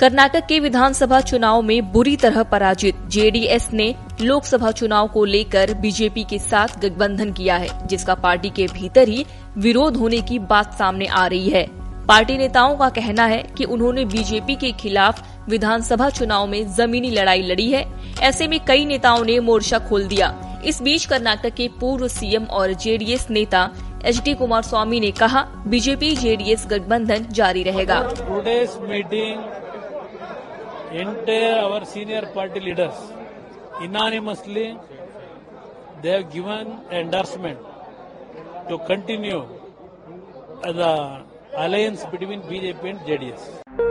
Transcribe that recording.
कर्नाटक के विधानसभा चुनाव में बुरी तरह पराजित। जेडीएस ने लोकसभा चुनाव को लेकर बीजेपी के साथ गठबंधन किया है जिसका पार्टी के भीतर ही विरोध होने की बात सामने आ रही है। पार्टी नेताओं का कहना है कि उन्होंने बीजेपी के खिलाफ विधानसभा चुनाव में जमीनी लड़ाई लड़ी है। ऐसे में कई नेताओं ने मोर्चा खोल दिया। इस बीच कर्नाटक के पूर्व सीएम और जेडीएस नेता एच डी कुमार स्वामी ने कहा बीजेपी जेडीएस गठबंधन जारी रहेगा। Meeting, entire our senior party leaders unanimously they have given endorsement to continue the alliance between BJP and JDS.